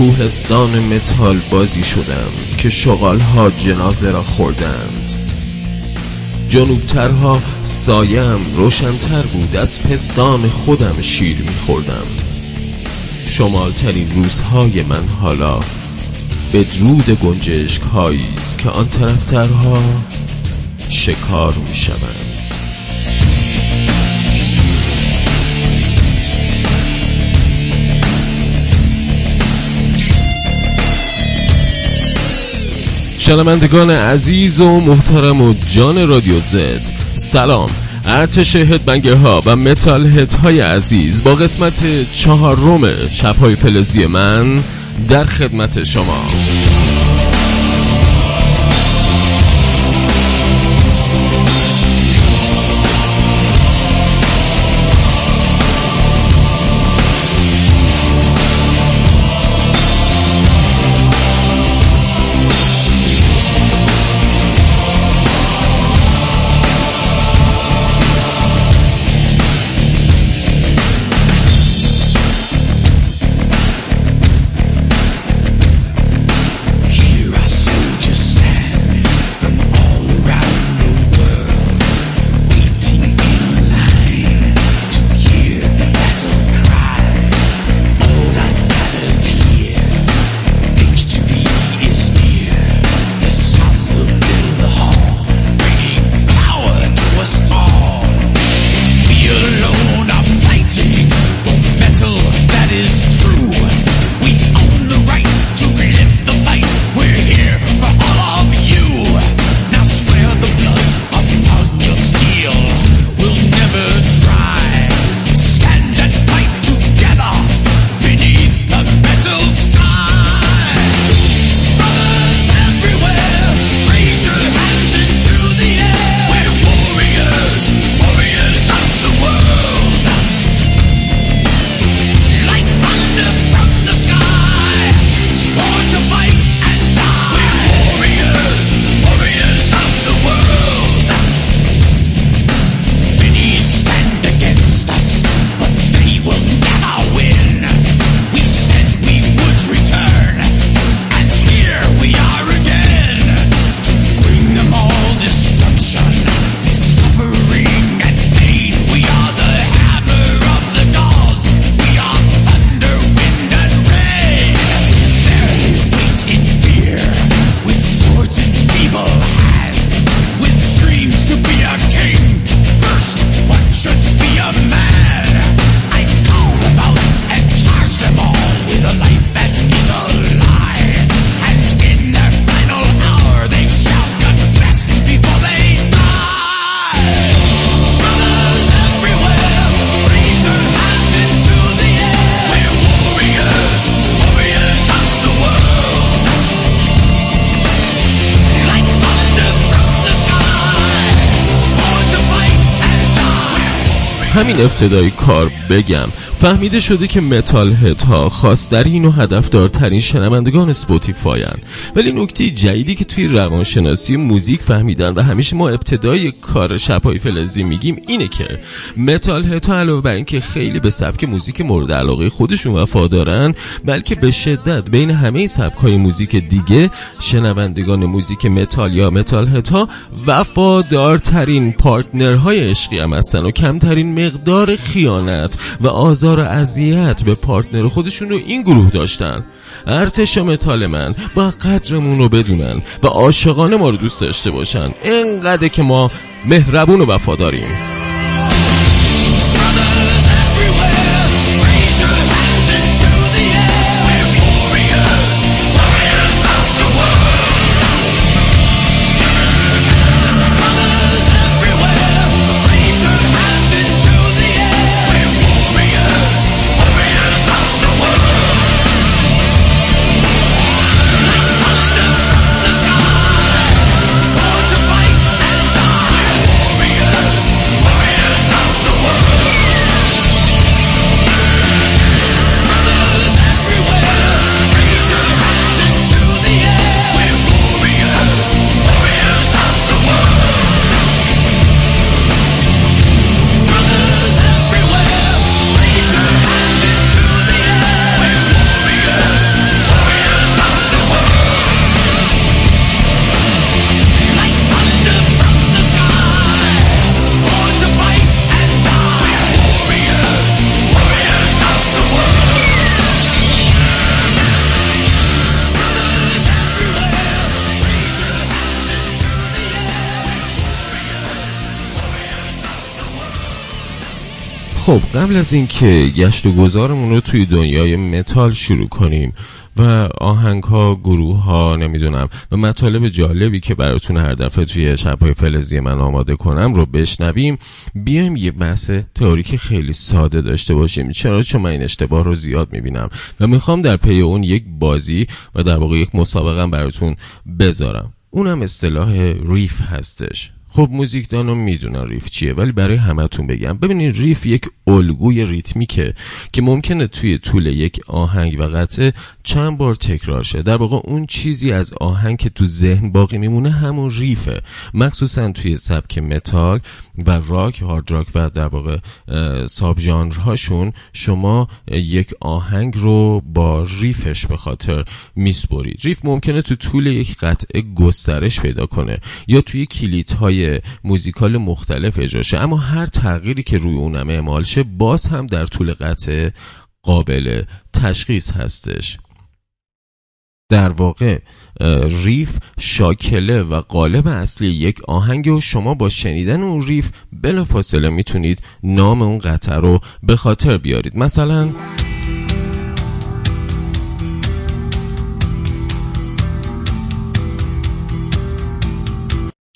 کوهستان متال بازی شدم که شغال ها جنازه را خوردند. جنوبترها سایم روشنتر بود از پستان خودم شیر میخوردم. شمالترین روزهای من حالا به درود گنجشک است که آن طرفترها شکار می‌شوند. شنوندگان عزیز و محترم و جان رادیو زد. سلام. ارتش هدبنگر ها و متال هد های عزیز با قسمت چهارم شبهای فلزی من در خدمت شما. همین ابتدای کار بگم. فهمیده شده که metalhead ها خاص‌ترین و هدفدارترین شنوندگان Spotify هن. ولی نکته جدیدی که توی روانشناسی موزیک فهمیدن و همیشه ما ابتدای کار شبهای فلزی میگیم اینه که metalhead ها علاوه بر اینکه خیلی به سبک موزیک مورد علاقه خودشون وفادارن بلکه به شدت بین همه سبک های موزیک دیگه شنوندگان موزیک متال یا متال ها وفادارترین partner های عشقی هم هستن و کمترین مقدار خیانت و آزار و اذیت به partner خودشون رو این گروه داشتن. ارتش متال من باید قدرمون رو بدونن و عاشقانه ما رو دوست داشته باشن. اینقدر که ما مهربون و وفاداریم. خب قبل از اینکه گشت و گذارمون رو توی دنیای متال شروع کنیم و آهنگ ها گروه ها نمی‌دونم و مطالب جالبی که براتون هر دفعه توی شبهای فلزی من آماده کنم رو بشنویم بیایم یه بحث تئوریک خیلی ساده داشته باشیم چرا؟ چون من این اشتباه رو زیاد می‌بینم و می‌خوام در پی اون یک بازی و در واقع یک مسابقه براتون بذارم. اونم اصطلاح riff هستش. خب موزیکدانو می‌دونن riff چیه ولی برای همتون بگم. ببینید riff یک الگوی ریتمیکه که ممکنه توی طول یک آهنگ و قطعه چند بار تکرار شه. در واقع اون چیزی از آهنگ که تو ذهن باقی میمونه همون riff ه. مخصوصا توی سبک متال و راک هارد راک و در واقع sub ژانرهاشون شما یک آهنگ رو با riff ش به خاطر میسپرید. riff ممکنه تو طول یک قطعه گسترش پیدا کنه یا توی کلیدهای musical مختلف اجرا شه. اما هر تغییری که روی اونم اعمال شه باز هم در طول قطعه قابل تشخیص هستش. در واقع ریف شاکله و قالب اصلی یک آهنگ و شما با شنیدن اون ریف بلافاصله می‌تونید نام اون قطعه رو به خاطر بیارید. مثلا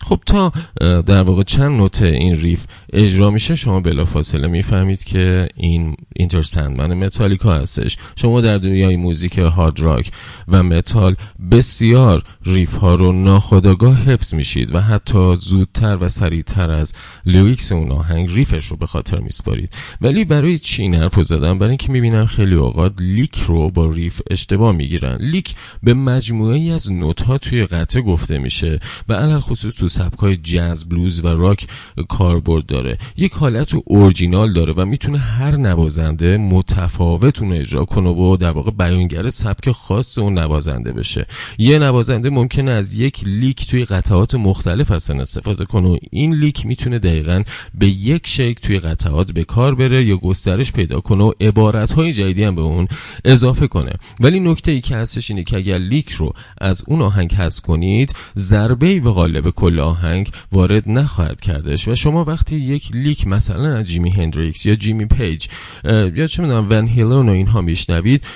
خب تا در واقع چند نوت این ریف اجرا میشه شما بلافاصله می‌فهمید که این Enter Sandman متالیکا هستش. شما در دنیای موزیک هارد راک و متال بسیار riff ها رو ناخودآگاه حفظ میشید و حتی زودتر و سریعتر از lyrics اون آهنگ riff ش رو به خاطر میسپارید. ولی برای چی این زدم؟ برای اینکه می‌بینم خیلی اوقات lick رو با riff اشتباه می‌گیرن. lick به مجموعه ای از نوت ها توی قطعه گفته میشه و علی‌الخصوص تو سبکای جاز بلوز و راک کاربرد یک حالت اورجینال داره و می‌تونه هر نوازنده متفاوت اون اجرا کنه و در واقع بیانگر سبک خاص اون نوازنده بشه. یه نوازنده ممکنه از یک lick توی قطعات مختلف هستن استفاده کنه و این lick می‌تونه دقیقا به یک شکل توی قطعات به کار بره یا گسترش پیدا کنه و عبارت های جدیدی هم به اون اضافه کنه. ولی نکته ای که هستش اینه که اگر lick رو از اون آهنگ حذف کنید ضربه به قالب کل آهنگ وارد نخواهد کردش و شما وقتی یک lick مثلا از جیمی هندریکس یا جیمی پیج یا چه می‌دونم ون هیلن و اینها میشنوید.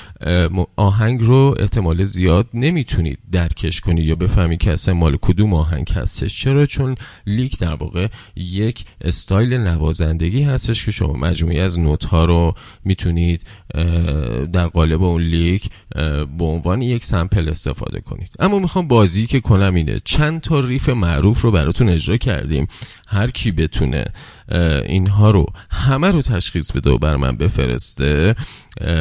آهنگ رو احتمال زیاد نمی‌تونید درکش کنید یا بفهمید که اصلا مال کدوم آهنگ هستش. چرا؟ چون lick در واقع یک استایل نوازندگی هستش که شما مجموعه‌ای از نوت ها رو می‌تونید در قالب اون lick به عنوان یک sample استفاده کنید. اما می‌خوام بازی که کنم اینه. چند تا riff معروف رو براتون اجرا کردیم. هر کی بتونه اینها رو همه رو تشخیص بده و بر من بفرسته.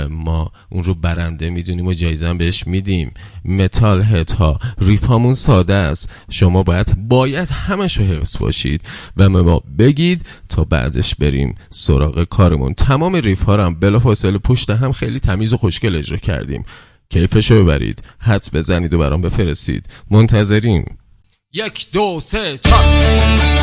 ما اون رو برنده می‌دونیم و جایزه بهش میدیم. metalhead ها. riff هامون ساده است. شما باید باید همش رو حفظ باشید و ما بگید تا بعدش بریم سراغ کارمون. تمام ریف ها رو هم بلا فاصله پشت هم خیلی تمیز و خوشگل اجرا کردیم. کیفشو ببرید. حدس بزنید و برام بفرستید. منتظریم. یک دو سه چهار.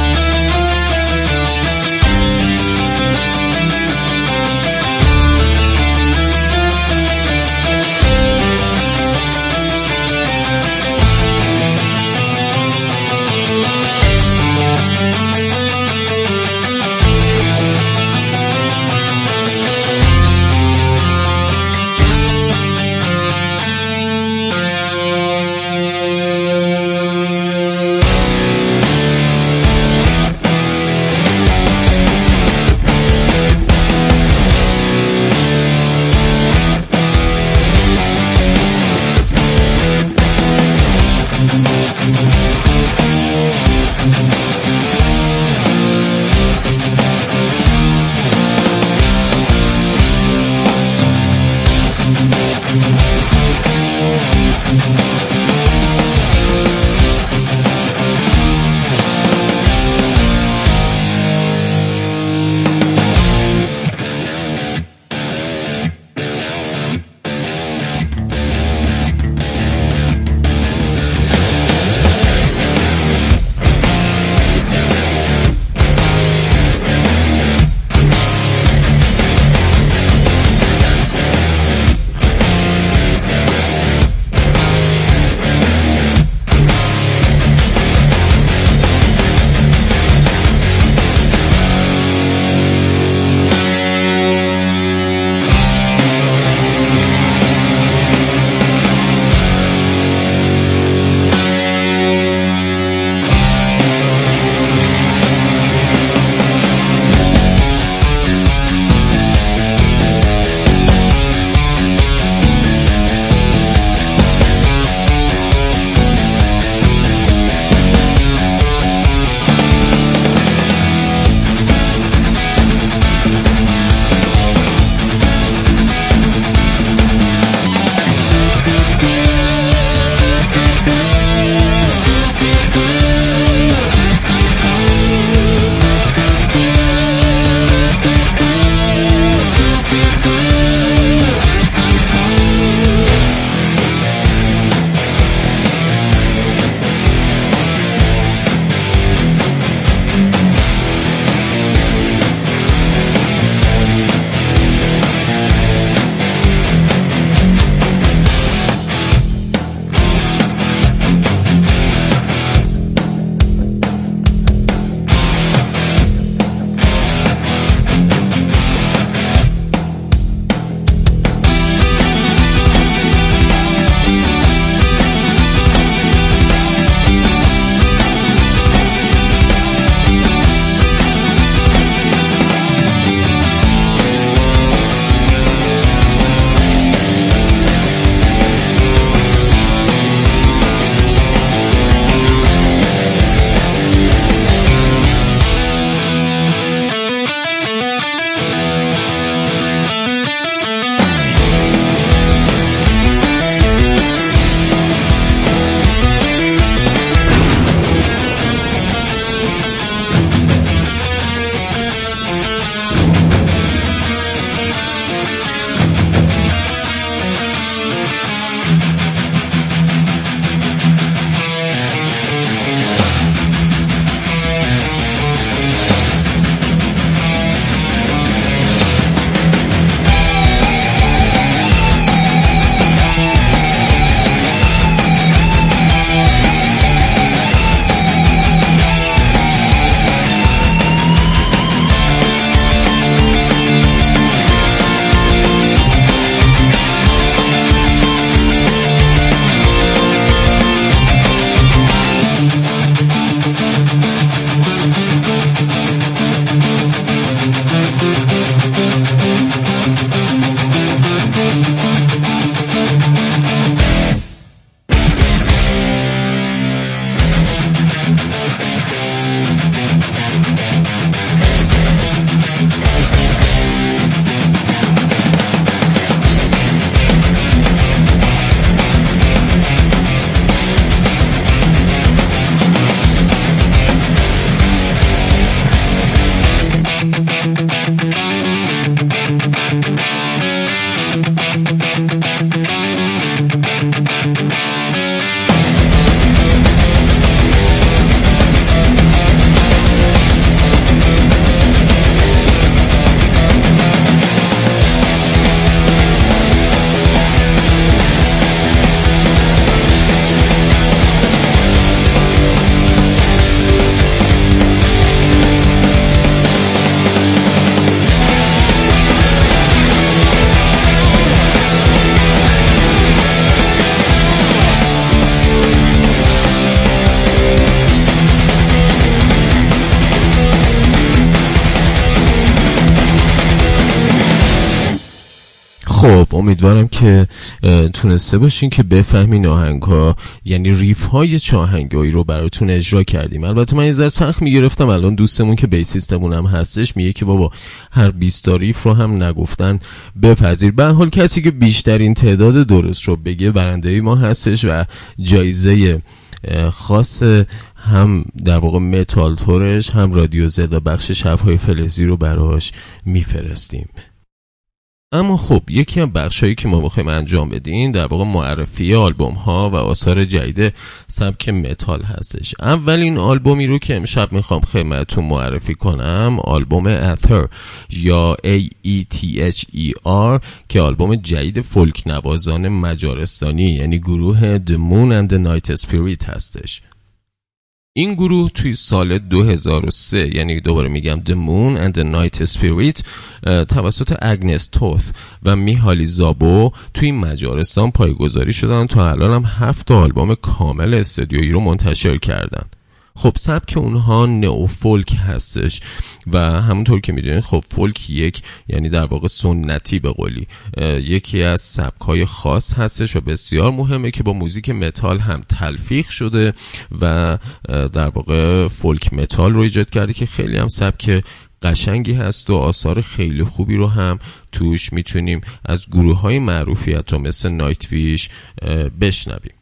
خب امیدوارم که تونسته باشین که بفهمین آهنگ ها یعنی riff های چه آهنگایی رو براتون اجرا کردیم. البته من یه ذره سخت می‌گرفتم. الان دوستمون که bassist مون هم هستش میگه که بابا هر 20 riff رو هم نگفتن بپذیر. به حال کسی که بیشترین تعداد درست رو بگه برنده ما هستش و جایزه خاص هم در واقع متال تورش هم رادیو زدا بخش شبهای فلزی رو براش میفرستیم. اما خب یکی از بخشهایی که ما می‌خوایم انجام بدیم در واقع معرفی آلبوم ها و آثار جدید سبک متال هستش. اولین آلبومی رو که امشب می‌خوام خدمتتون معرفی کنم آلبوم اتر یا A E T H E R که آلبوم جدید فولک نوازان مجارستانی یعنی گروه The Moon and the Night Spirit هستش. این گروه توی سال 2003 یعنی دوباره میگم The Moon and the Night Spirit توسط اگنس توث و میهالی زابو توی مجارستان پایه‌گذاری شدن تا الان هم هفت آلبوم کامل استودیویی رو منتشر کردن. خب سبک اونها نئو فولک هستش و همونطور که می‌دونید خب فولک یک یعنی در واقع سنتی به قولی. یکی از سبک های خاص هستش و بسیار مهمه که با موزیک متال هم تلفیق شده و در واقع فولک متال رو ایجاد کرده که خیلی هم سبک قشنگی هست و آثار خیلی خوبی رو هم توش می‌تونیم از گروه های معروفی حتی مثل نایت ویش بشنویم.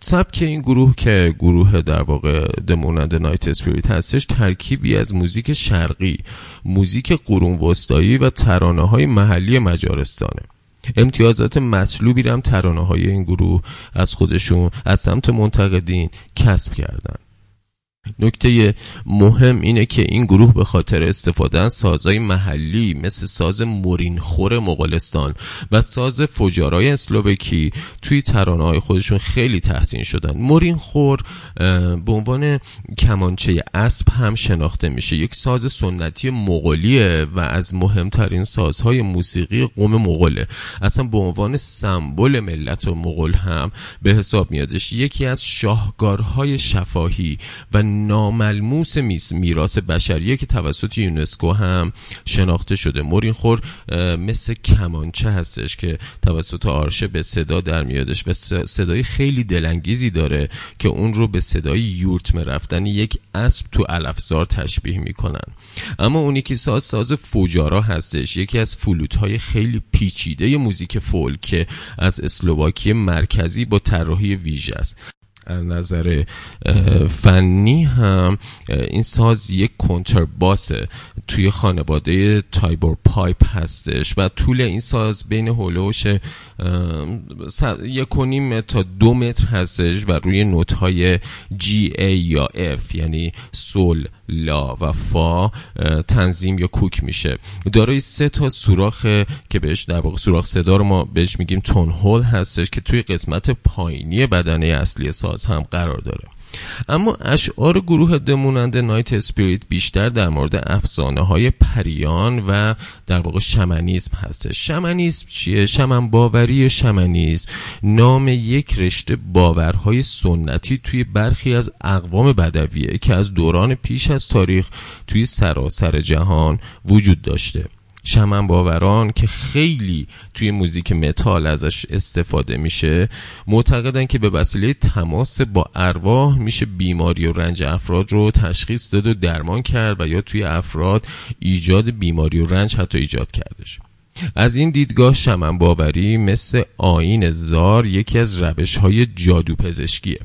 سبک این گروه که گروه در واقع دمونند نایت اسپریت هستش ترکیبی از موزیک شرقی موزیک قرون وسطایی و ترانه های محلی مجارستانه. امتیازات مطلوبی هم ترانه های این گروه از خودشون از سمت منتقدین کسب کردن. نکته مهم اینه که این گروه به خاطر استفاده از سازهای محلی مثل ساز مورینخور مغولستان و ساز فجارای اسلوبکی توی ترانه خودشون خیلی تحسین شدن. مورینخور به عنوان کمانچه اسب هم شناخته میشه. یک ساز سنتی مغولیه و از مهمترین سازهای موسیقی قوم مغوله. اصلا به عنوان سمبل ملت مغول هم به حساب میادش. یکی از شاهکارهای شفاهی و ناملموس میراث بشریه که توسط یونسکو هم شناخته شده. مورین خور مثل کمانچه هستش که توسط آرشه به صدا در میادش و صدای خیلی دلانگیزی داره که اون رو به صدای یورت رفتن یک اسب تو علفزار تشبیه می‌کنن. اما اونی که ساز ساز فوجارا هستش. یکی از فلوت های خیلی پیچیده موزیک فولک از اسلوواکی مرکزی با طراحی ویژه است. نظر فنی هم این ساز یک کنترباسه توی خانواده tabor pipe هستش و طول این ساز بین هول و حوش یک و نیم تا دو متر هستش و روی نوت های G A یا F یعنی سول لا و فا تنظیم یا کوک میشه. دارای سه تا سوراخ که بهش در واقع سوراخ صدا رو ما بهش میگیم تون هول هستش که توی قسمت پایینی بدنه اصلی ساز هم قرار داره. اما اشعار گروه دمونند نایت اسپریت بیشتر در مورد افسانه های پریان و در واقع شمنیزم هست شمنیزم چیه؟ شمن باوری شمنیزم. نام یک رشته باورهای سنتی توی برخی از اقوام بدویه که از دوران پیش از تاریخ توی سراسر جهان وجود داشته. شمن باوران که خیلی توی موزیک متال ازش استفاده میشه. معتقدن که به وسیله تماس با ارواح میشه بیماری و رنج افراد رو تشخیص داد و درمان کرد و یا توی افراد ایجاد بیماری و رنج حتی ایجاد کردش. از این دیدگاه شمن باوری مثل آین زار یکی از روش های جادو پزشکیه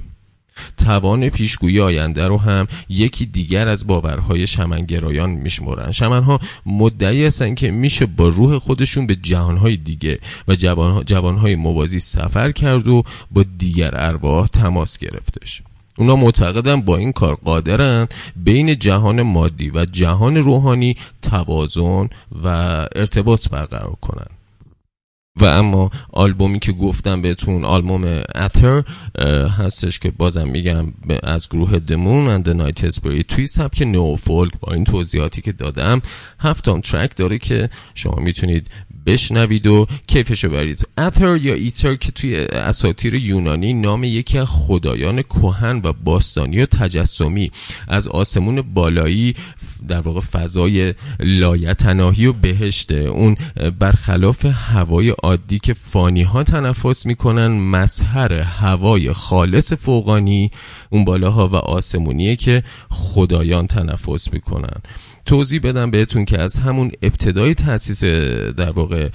توان پیشگویی آینده رو هم یکی دیگر از باورهای شمنگرایان میشمرن. شمنها مدعی هستن که میشه با روح خودشون به جهانهای دیگه و جوانهای موازی سفر کرد و با دیگر ارواح تماس گرفتش. اونا معتقدن با این کار قادرن بین جهان مادی و جهان روحانی توازن و ارتباط برقرار کنن. و اما آلبومی که گفتم بهتون آلبوم اتر هستش که بازم میگم از گروه دمون اند نایت اسپری توی سبک نو فولک با این توضیحاتی که دادم هفتان ترک داره که شما می‌تونید بشنوید و کیفشو برید اتر یا ایتر که توی اساطیر یونانی نام یکی از خدایان کهن و باستانی و تجسمی. از آسمون بالایی در واقع فضای لایتناهی و بهشته. اون برخلاف هوای عادی که فانی ها تنفس می‌کنن مظهر هوای خالص فوقانی اون بالاها و آسمونیه که خدایان تنفس می‌کنن. توضیح بدم بهتون که از همون ابتدای تاسیس در واقع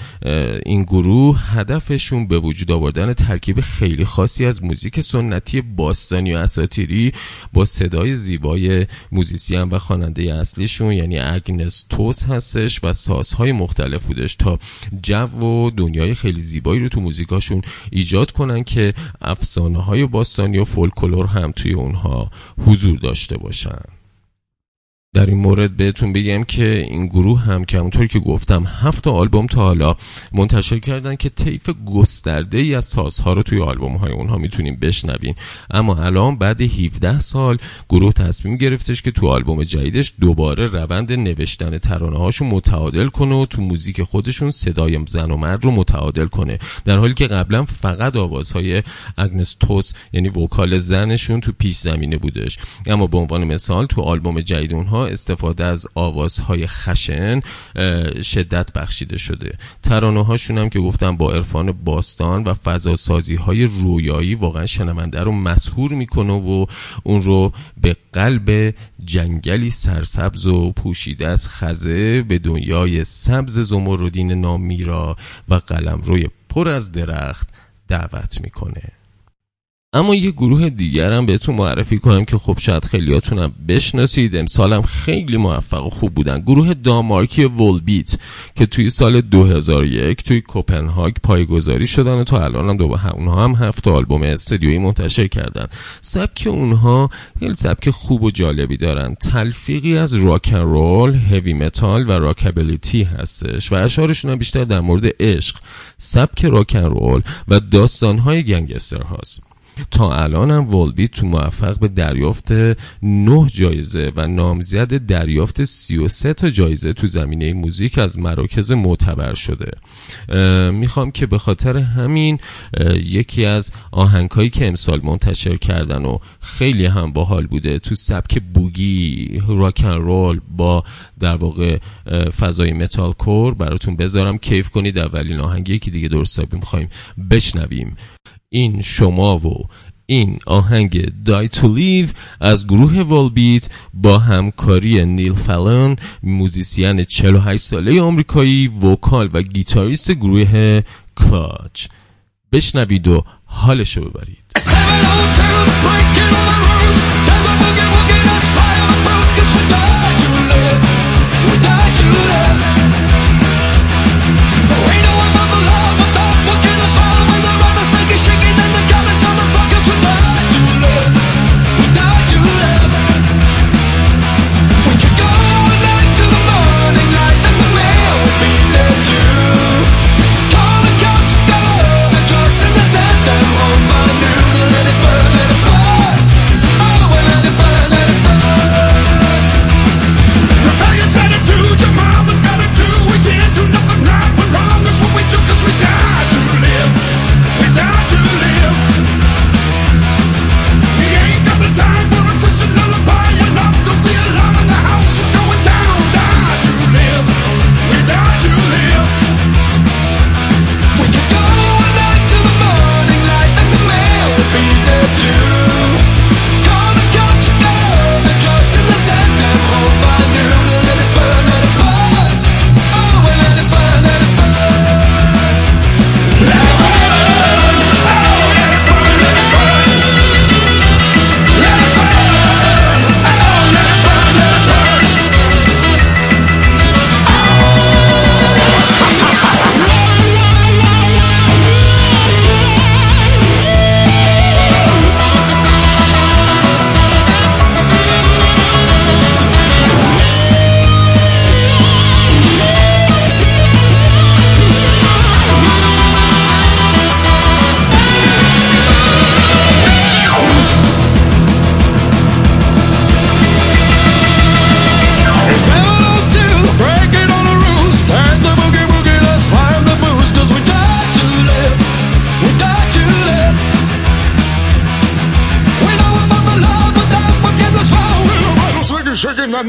این گروه هدفشون به وجود آوردن ترکیب خیلی خاصی از موزیک سنتی باستانی و اساطیری با صدای زیبای موزیسین و خواننده اصلیشون یعنی اگنس توس هستش و سازهای مختلف بودش تا جو و دنیای خیلی زیبایی رو تو موزیکاشون ایجاد کنن که افسانه های باستانی و فولکلور هم توی اونها حضور داشته باشن. در این مورد بهتون بگم که این گروه هم که همونطور که گفتم هفت آلبوم تا حالا منتشر کردن که طیف گسترده ای از سازها رو توی آلبوم های اونها می‌تونیم بشنویم. اما الان بعد 17 سال گروه تصمیم گرفتش که تو آلبوم جدیدش دوباره روند نوشتن ترانه هاشو متعادل کنه و تو موزیک خودشون صدای زن و مرد رو متعادل کنه. در حالی که قبلا فقط آوازهای اگنس توس یعنی وکال زنشون تو پیش زمینه بودش. اما به عنوان مثال تو آلبوم جدید اونها استفاده از آوازهای خشن شدت بخشیده شده. ترانه هاشون هم که گفتم با عرفان باستان و فضاسازی های رویایی واقعا شنونده رو مسهور می‌کنه و اون رو به قلب جنگلی سرسبز و پوشیده از خزه به دنیای سبز زمردین نامیرا و قلم روی پر از درخت دعوت می‌کنه. اما یه گروه دیگر هم بهتون معرفی کنم که خب شاید خیلیاتونم بشناسید. امسالم خیلی موفق و خوب بودن. گروه دامارکی ولبیت که توی سال 2001 توی کوپنهاگ پایگذاری شدن و تا الان هم دو اونها هم هفت آلبوم استدیویی منتشر کردن. سبک اونها خیلی سبک خوب و جالبی دارن. تلفیقی از راک رول هیوی متال و راکابیلیتی هستش و اشعارشون هم بیشتر در مورد عشق سبک راک رول و داستانهای گنگستر هاست تا الان هم ولبیت تو موفق به دریافت 9 جایزه و نامزد دریافت 33 تا جایزه تو زمینه موزیک از مراکز معتبر شده. می‌خوام که به خاطر همین یکی از آهنگهایی که امسال منتشر کردن و خیلی هم باحال بوده تو سبک بوگی راکن رول با در واقع فضای متال کور براتون بذارم کیف کنید. اولین آهنگی که دیگه درست می‌خوایم بشنویم. این شما و این آهنگ Die to Live از گروه ولبیت با همکاری نیل فالون موزیسین 48 ساله آمریکایی vocal و گیتاریست گروه کلاچ. بشنوید و حالش رو ببرید. tomorrow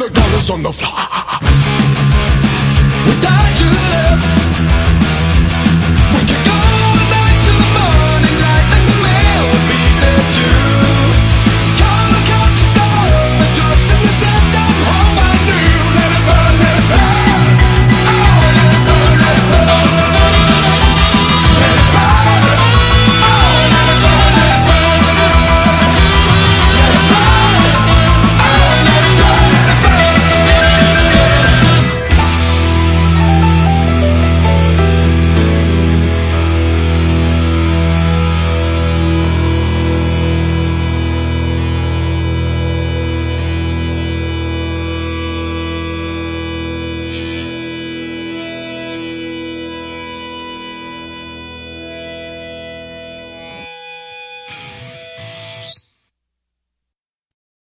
The dollars on the floor.